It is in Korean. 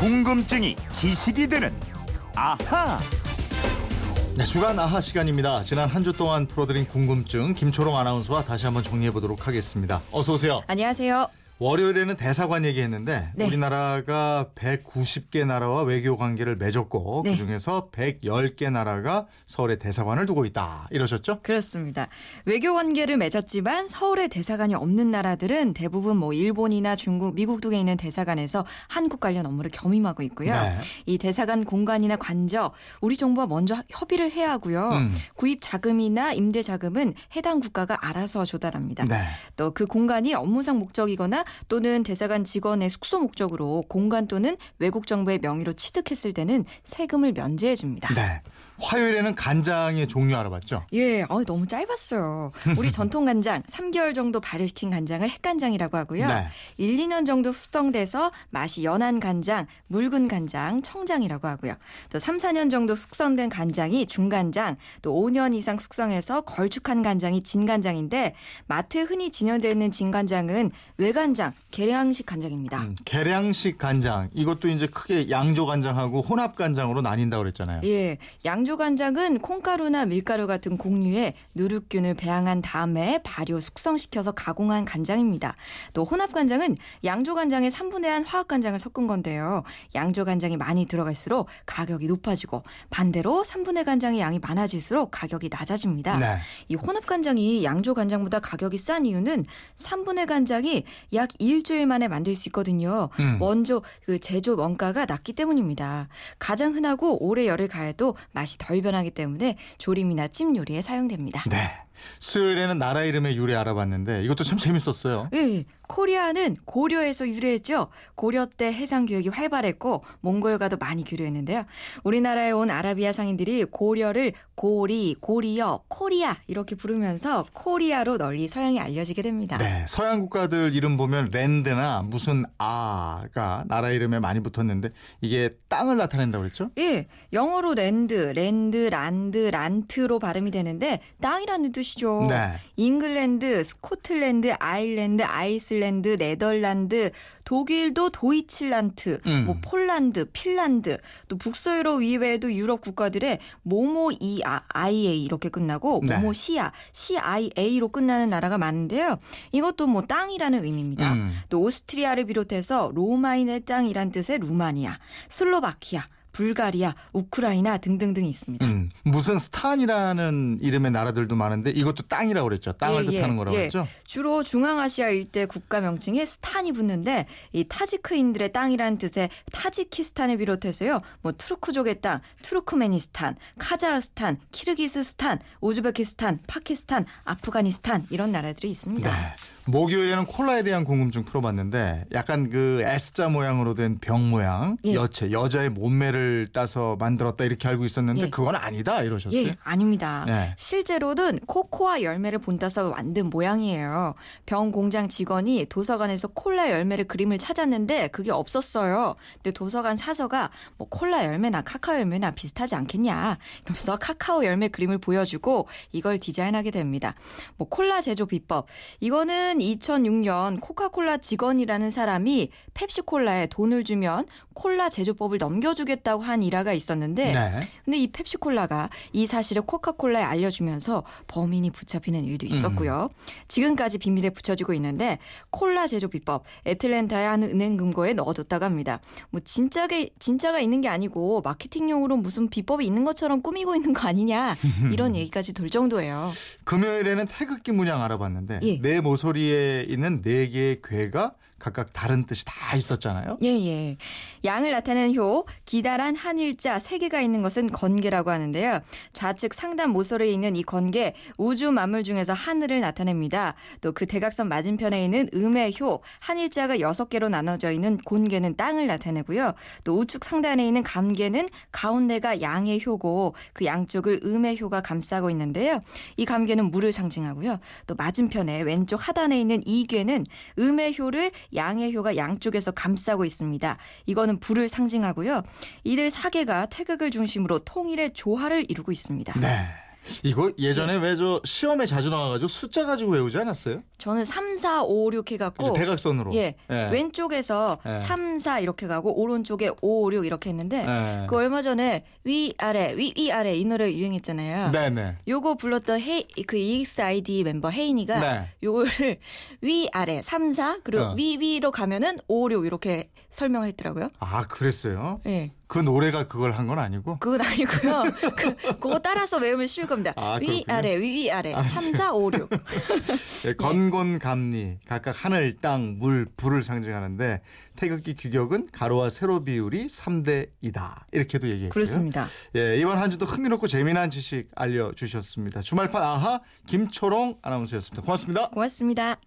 궁금증이 지식이 되는 아하. 네, 주간 아하 시간입니다. 지난 한 주 동안 풀어드린 궁금증 김초롱 아나운서와 다시 한번 정리해 보도록 하겠습니다. 어서 오세요. 안녕하세요. 월요일에는 대사관 얘기했는데 네. 우리나라가 190개 나라와 외교 관계를 맺었고 네. 그중에서 110개 나라가 서울에 대사관을 두고 있다. 이러셨죠? 그렇습니다. 외교 관계를 맺었지만 서울에 대사관이 없는 나라들은 대부분 뭐 일본이나 중국, 미국 등에 있는 대사관에서 한국 관련 업무를 겸임하고 있고요. 네. 이 대사관 공간이나 관저 우리 정부와 먼저 협의를 해야 하고요. 음. 구입 자금이나 임대 자금은 해당 국가가 알아서 조달합니다. 네. 또그 공간이 업무상 목적이거나 또는 대사관 직원의 숙소 목적으로 공간 또는 외국 정부의 명의로 취득했을 때는 세금을 면제해 줍니다. 네. 화요일에는 간장의 종류 알아봤죠? 예, 어, 너무 짧았어요. 우리 전통 간장 3개월 정도 발효시킨 간장을 핵간장이라고 하고요. 네. 1, 2년 정도 숙성돼서 맛이 연한 간장, 묽은 간장, 청장이라고 하고요. 또 3, 4년 정도 숙성된 간장이 중간장, 또 5년 이상 숙성해서 걸쭉한 간장이 진간장인데 마트에 흔히 진열되어 있는 진간장은 외간장, 계량식 간장입니다. 음, 계량식 간장 이것도 이제 크게 양조 간장하고 혼합 간장으로 나뉜다고 그랬잖아요. 예, 양조 간장은 콩가루나 밀가루 같은 곡류에 누룩균을 배양한 다음에 발효 숙성시켜서 가공한 간장입니다. 또 혼합 간장은 양조 간장에 3분의 1 화학 간장을 섞은 건데요. 양조 간장이 많이 들어갈수록 가격이 높아지고 반대로 3분의 간장의 양이 많아질수록 가격이 낮아집니다. 네. 이 혼합 간장이 양조 간장보다 가격이 싼 이유는 3분의 간장이 약 일주일 만에 만들 수 있거든요. 음. 원조 그 제조 원가가 낮기 때문입니다. 가장 흔하고 오래 열을 가해도 맛이 덜 변하기 때문에 조림이나 찜 요리에 사용됩니다. 네. 수요일에는 나라 이름의 유래 알아봤는데 이것도 참 재밌었어요. 예, 코리아는 고려에서 유래했죠. 고려 때 해상 교역이 활발했고 몽골과도 많이 교류했는데요. 우리나라에 온 아라비아 상인들이 고려를 고리, 고리여, 코리아 이렇게 부르면서 코리아로 널리 서양에 알려지게 됩니다. 네, 서양 국가들 이름 보면 land나 무슨 아가 나라 이름에 많이 붙었는데 이게 땅을 나타낸다고 그랬죠? 예, 영어로 land, land, 란드, 란트로 발음이 되는데 땅이라는 뜻이 죠. 네. 잉글랜드, 스코틀랜드, 아일랜드, 아이슬랜드, 네덜란드, 독일도 도이칠란트, 음. 뭐 폴란드, 핀란드, 또 북서유럽 이외에도 유럽 국가들의 모모 이 아, 이렇게 끝나고 네. 모모 시아, CIA로 끝나는 나라가 많은데요. 이것도 뭐 땅이라는 의미입니다. 음. 또 오스트리아를 비롯해서 로마인의 땅이란 뜻의 루마니아, 슬로바키아, 불가리아, 우크라이나 등등등이 있습니다. 음, 무슨 스탄이라는 이름의 나라들도 많은데 이것도 땅이라고 그랬죠. 땅을 예, 뜻하는 예, 거라고 예. 그랬죠. 주로 중앙아시아 일대 국가 명칭에 스탄이 붙는데 이 타지크인들의 땅이라는 뜻의 타지키스탄을 비롯해서요. 뭐 투르크족의 땅, 투르크메니스탄, 카자흐스탄, 키르기스스탄, 우즈베키스탄, 파키스탄, 아프가니스탄 이런 나라들이 있습니다. 네. 목요일에는 콜라에 대한 궁금증 풀어봤는데 약간 그 S자 모양으로 된 병 모양 예. 여체 여자의 몸매를 따서 만들었다 이렇게 알고 있었는데 예. 그건 아니다 이러셨어요. 예, 아닙니다. 네. 실제로는 코코아 열매를 본따서 만든 모양이에요. 병 공장 직원이 도서관에서 콜라 열매를 그림을 찾았는데 그게 없었어요. 근데 도서관 사서가 뭐 콜라 열매나 카카오 열매나 비슷하지 않겠냐. 이러면서 카카오 열매 그림을 보여주고 이걸 디자인하게 됩니다. 뭐 콜라 제조 비법. 이거는 2006년 코카콜라 직원이라는 사람이 펩시콜라에 돈을 주면 콜라 제조법을 넘겨주겠다 고 한 일화가 있었는데 네. 근데 이 펩시콜라가 이 사실을 코카콜라에 알려주면서 범인이 붙잡히는 일도 있었고요. 지금까지 비밀에 붙여지고 있는데 콜라 제조 비법 애틀랜타의 한 은행 금고에 넣어뒀다고 합니다. 뭐 진짜게 진짜가 있는 게 아니고 마케팅용으로 무슨 비법이 있는 것처럼 꾸미고 있는 거 아니냐 이런 얘기까지 돌 정도예요. 금요일에는 태극기 문양 알아봤는데 예. 내 모서리에 있는 네 개의 괴가 각각 다른 뜻이 다 있었잖아요. 예, 예. 양을 나타내는 효, 기다란 한일자 세 개가 있는 것은 건개라고 하는데요. 좌측 상단 모서리에 있는 이 건개, 우주 만물 중에서 하늘을 나타냅니다. 또 그 대각선 맞은편에 있는 음의 효, 한일자가 여섯 개로 나눠져 있는 곤개는 땅을 나타내고요. 또 우측 상단에 있는 감개는 가운데가 양의 효고 그 양쪽을 음의 효가 감싸고 있는데요. 이 감개는 물을 상징하고요. 또 맞은편에 왼쪽 하단에 있는 이괴는 음의 효를 양의 효가 양쪽에서 감싸고 있습니다. 이거는 불을 상징하고요. 이들 사계가 태극을 중심으로 통일의 조화를 이루고 있습니다. 네. 이거 예전에 왜저 시험에 자주 나와가지고 숫자 가지고 외우지 않았어요? 저는 3, 4, 5, 6 해갖고 대각선으로. 예, 예. 왼쪽에서 예. 3, 4 이렇게 가고 오른쪽에 5, 6 이렇게 했는데 예. 그 얼마 전에 위 아래 위 위 아래 이 노래 유행했잖아요. 네네. 요거 불렀던 헤이 그 EXID 멤버 혜인이가 네. 요거를 위 아래 3, 4 그리고 어. 위 위로 가면은 5, 6 이렇게 설명했더라고요. 아 그랬어요? 예. 그 노래가 그걸 한 건 아니고? 그건 아니고요. 그, 그거 따라서 외우면 쉬울 겁니다. 아, 위. 아래 위 위 아래 알았어요. 3, 4, 5, 6. 예, 건곤감리 각각 하늘, 땅, 물, 불을 상징하는데 태극기 규격은 가로와 세로 비율이 3대 2다. 이렇게도 얘기했고요. 그렇습니다. 예, 이번 한 주도 흥미롭고 재미난 지식 알려 주셨습니다. 주말판 아하 김초롱 아나운서였습니다. 고맙습니다. 고맙습니다.